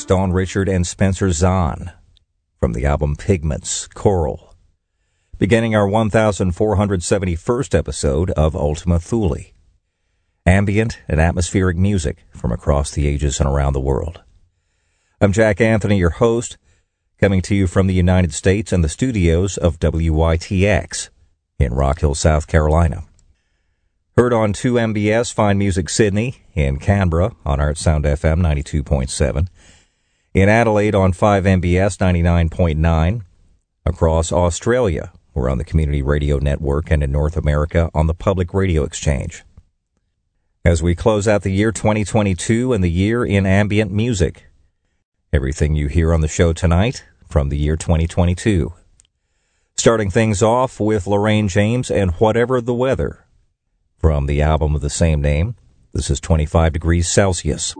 That's Dawn Richard and Spencer Zahn from the album Pigments, Coral. Beginning our 1471st episode of Ultima Thule. Ambient and atmospheric music from across the ages and around the world. I'm Jack Anthony, your host, coming to you from the United States and the studios of WYTX in Rock Hill, South Carolina. Heard on 2MBS Fine Music Sydney in Canberra on Art Sound FM 92.7 in Adelaide on 5MBS 99.9, across Australia, we're on the Community Radio Network, and in North America on the Public Radio Exchange. As we close out the year 2022 and the year in ambient music, everything you hear on the show tonight from the year 2022. Starting things off with Loraine James and Whatever the Weather from the album of the same name. This is 25 degrees Celsius.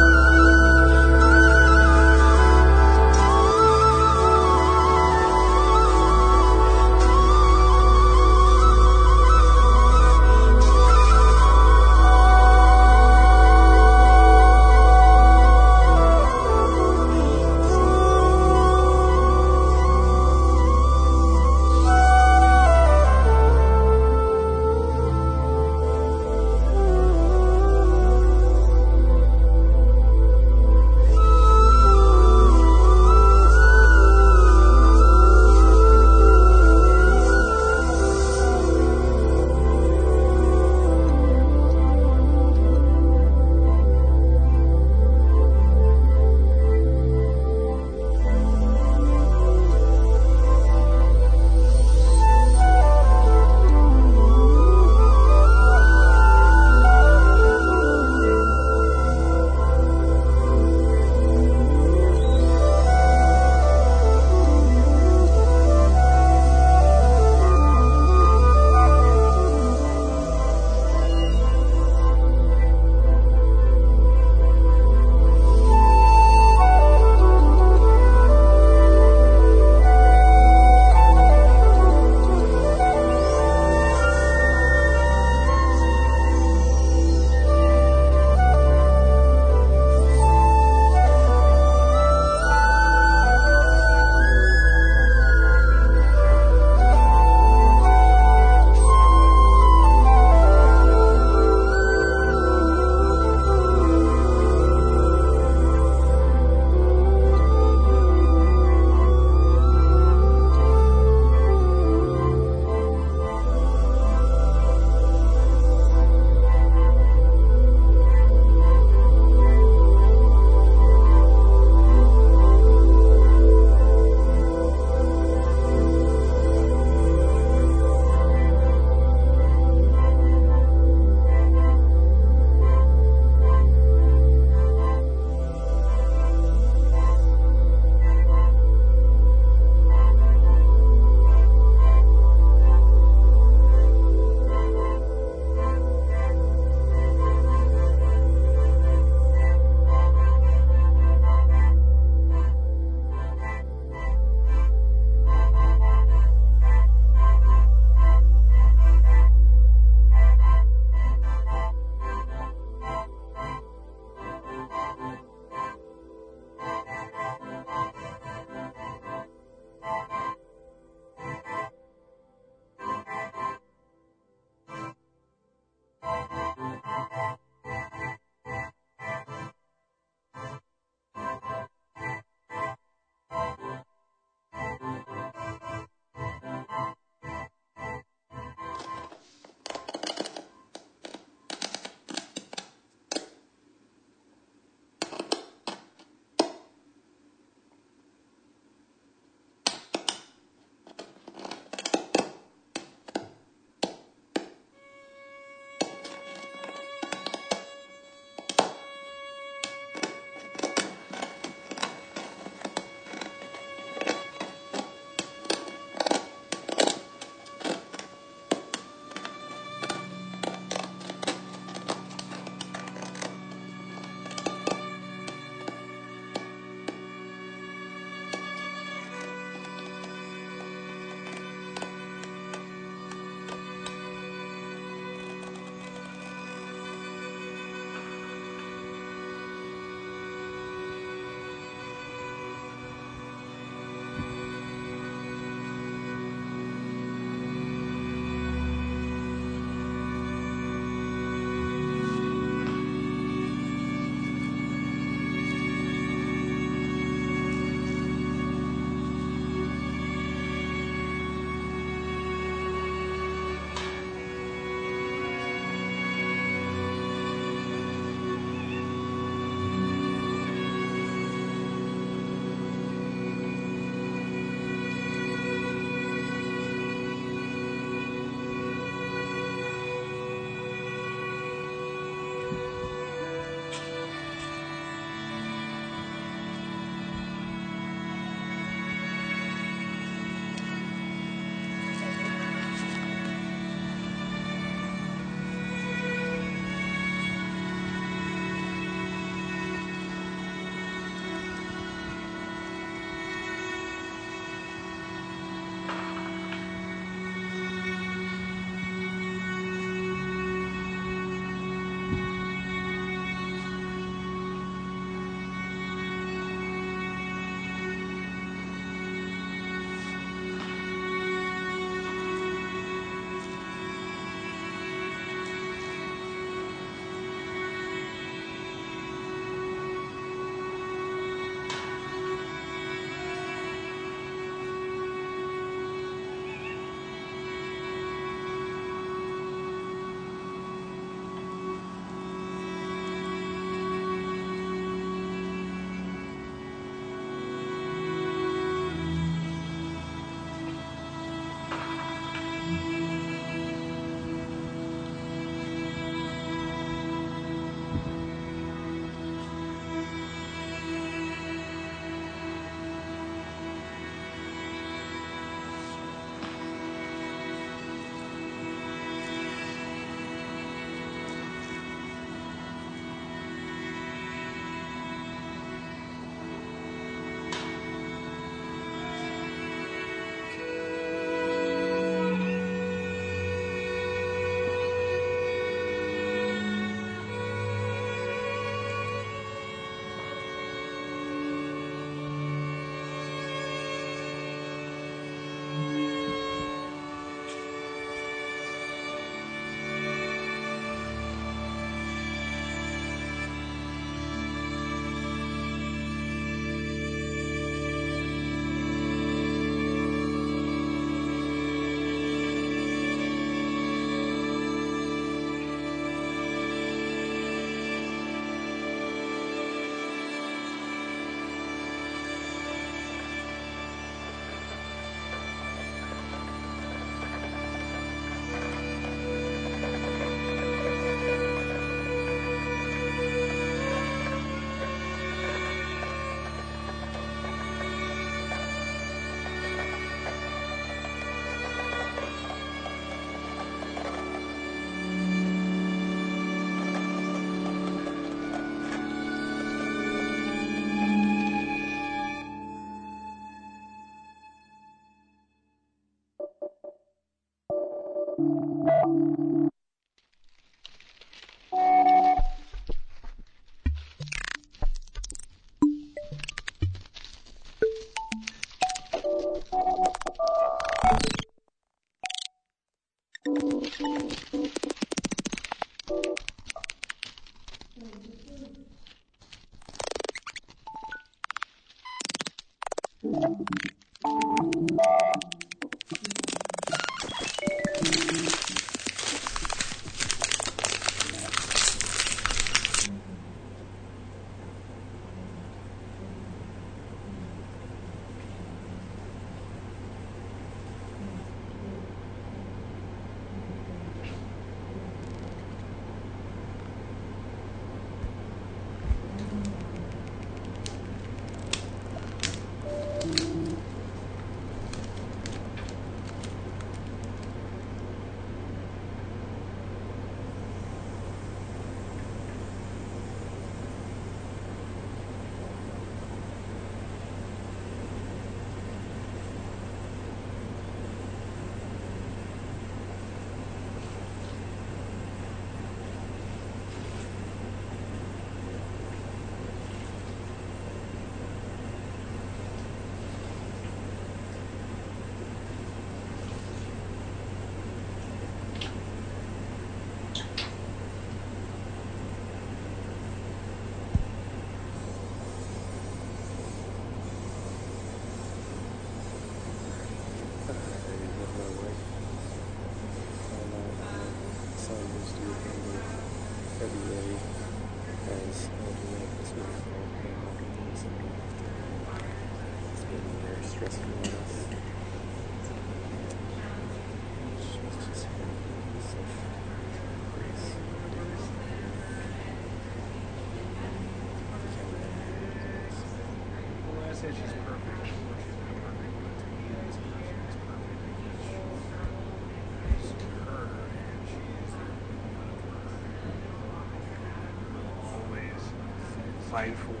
Fight for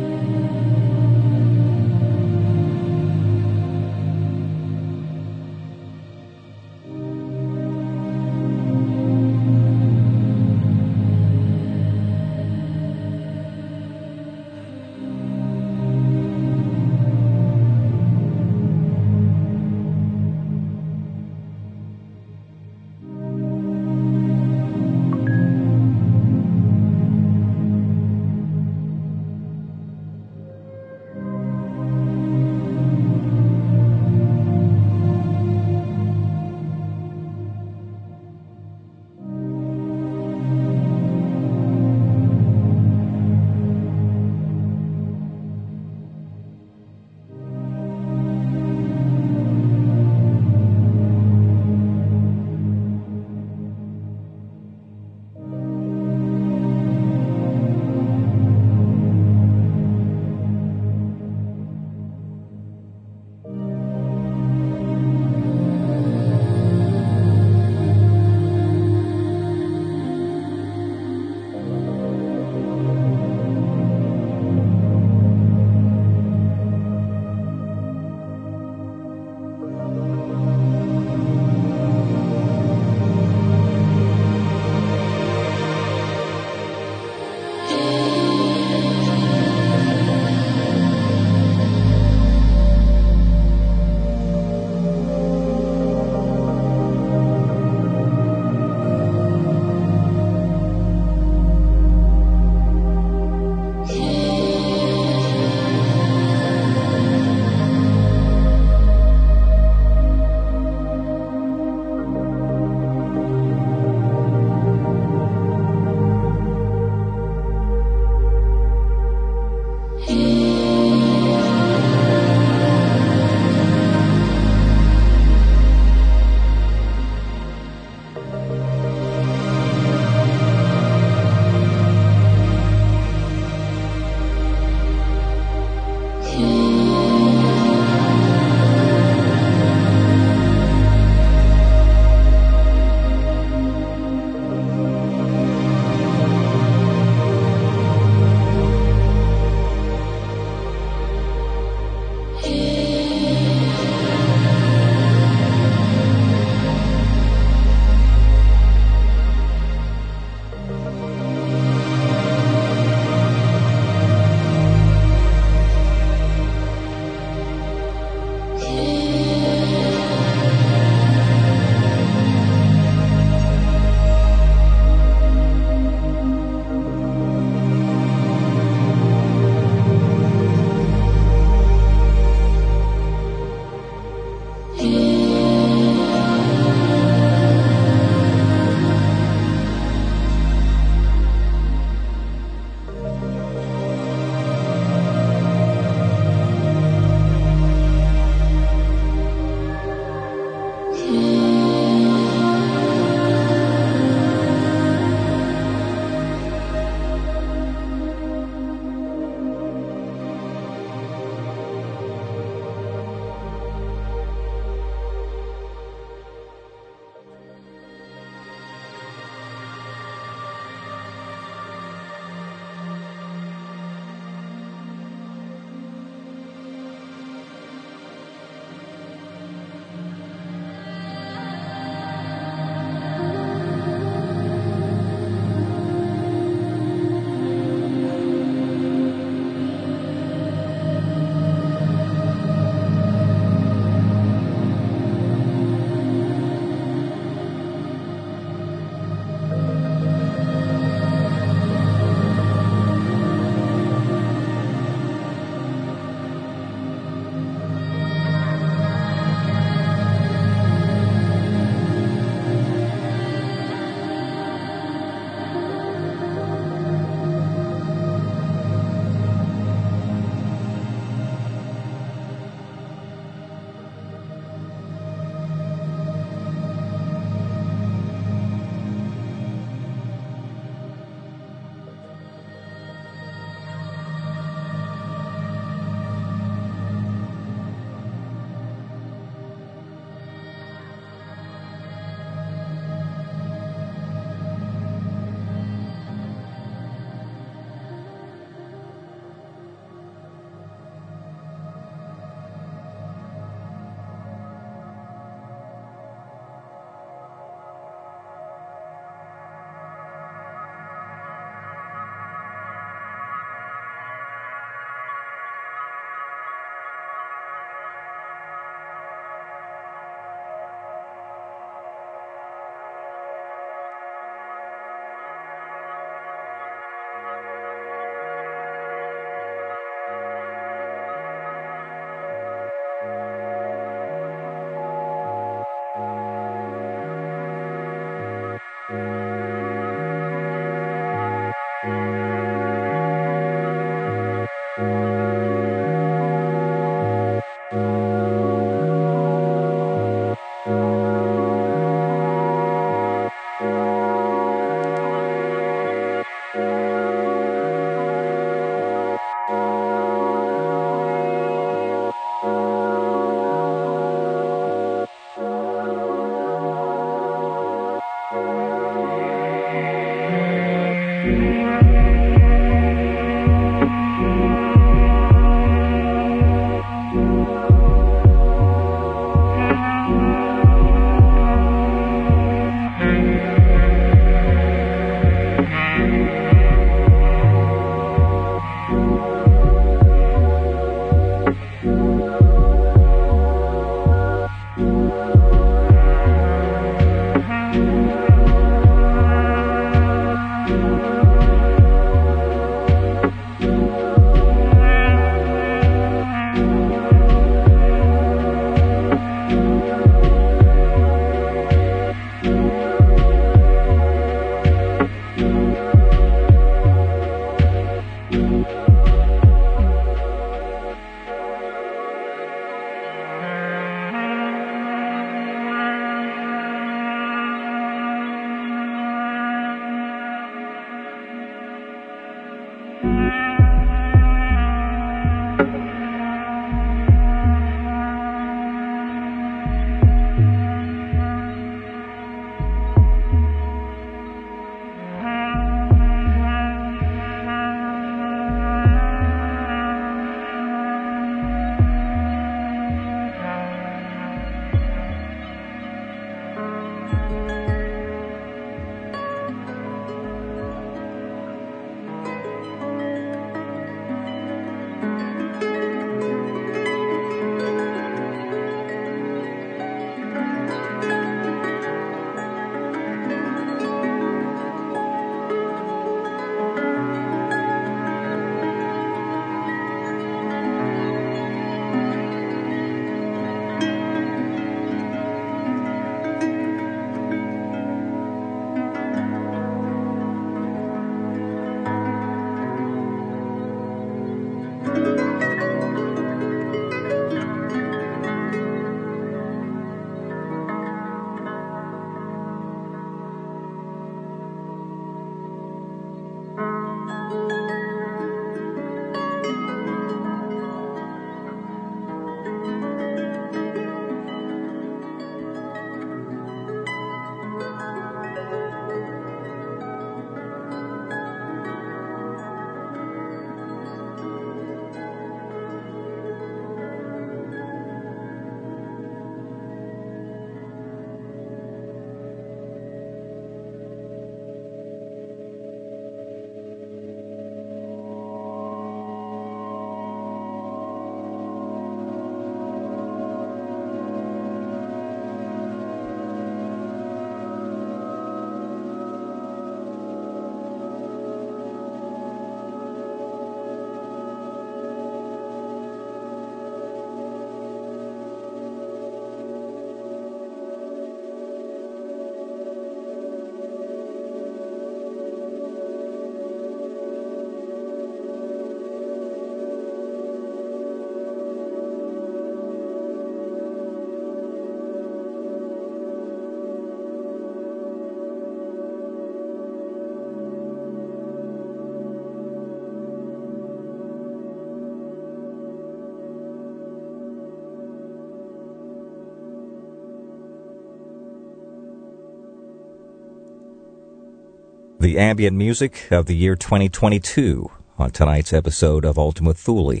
the ambient music of the year 2022 on tonight's episode of Ultima Thule.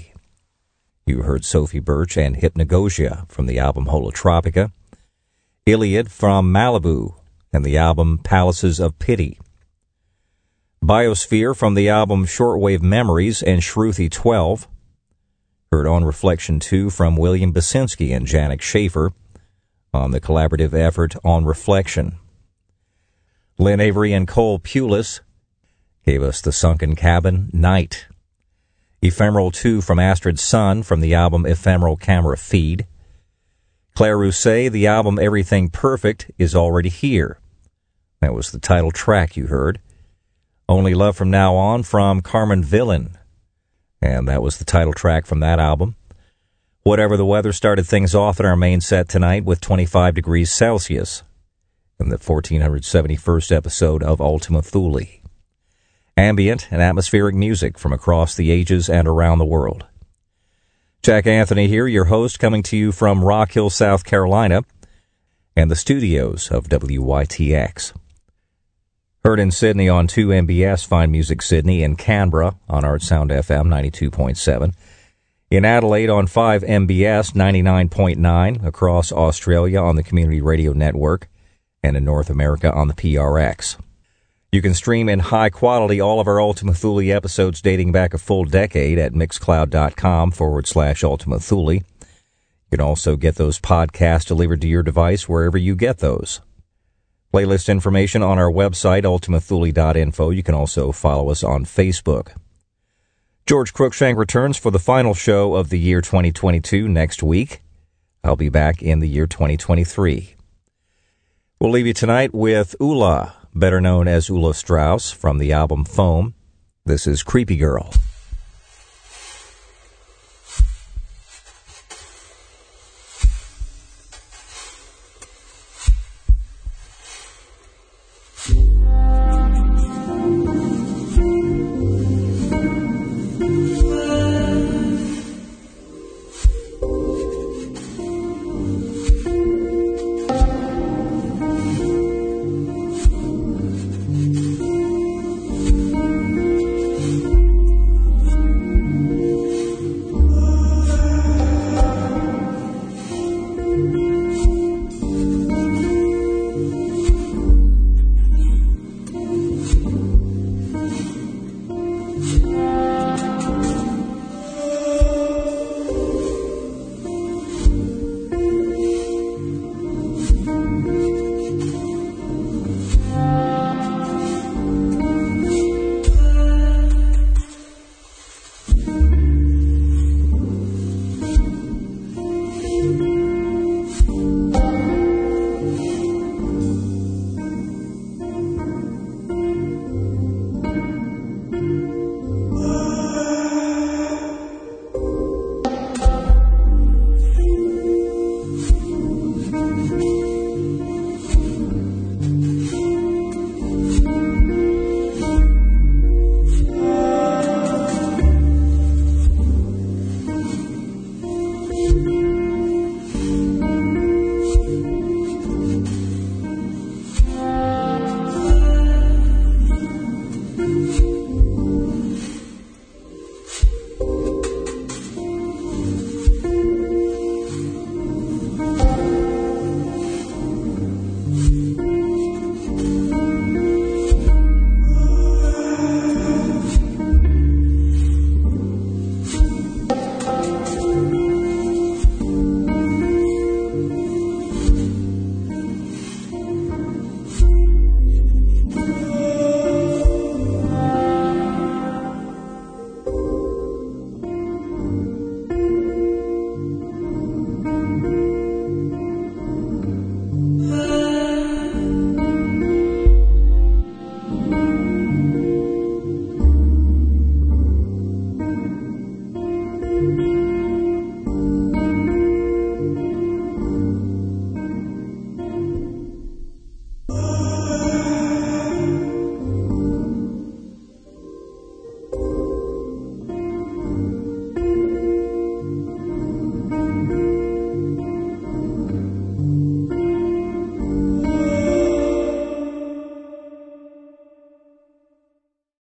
You heard Sophie Birch and Hypnagogia from the album Holotropica, Iliad from Malibu and the album Palaces of Pity, Biosphere from the album Shortwave Memories and Shruti 12, heard On Reflection 2 from William Basinski and Janek Schaefer on the collaborative effort On Reflection. Lynn Avery and Cole Pulice gave us The Sunken Cabin, Night. Ephemeral 2 from Astrid Sonne from the album Ephemeral Camera Feed. Claire Rousay, the album Everything Perfect is already here. That was the title track you heard. Only Love from Now On from Carmen Villain. And that was the title track from that album. Whatever the weather started things off in our main set tonight with 25 degrees Celsius in the 1471st episode of Ultima Thule. Ambient and atmospheric music from across the ages and around the world. Jack Anthony here, your host, coming to you from Rock Hill, South Carolina, and the studios of WYTX. Heard in Sydney on 2MBS Fine Music Sydney, in Canberra on Art Sound FM 92.7, in Adelaide on 5MBS 99.9, across Australia on the Community Radio Network, and in North America on the PRX. You can stream in high quality all of our Ultima Thule episodes dating back a full decade at mixcloud.com forward slash Ultima Thule. You can also get those podcasts delivered to your device wherever you get those. Playlist information on our website, ultimathule.info. You can also follow us on Facebook. George Cruikshank returns for the final show of the year 2022 next week. I'll be back in the year 2023. We'll leave you tonight with Ulla better known as Ulla Straus from the album Foam. This is Creepy Girl.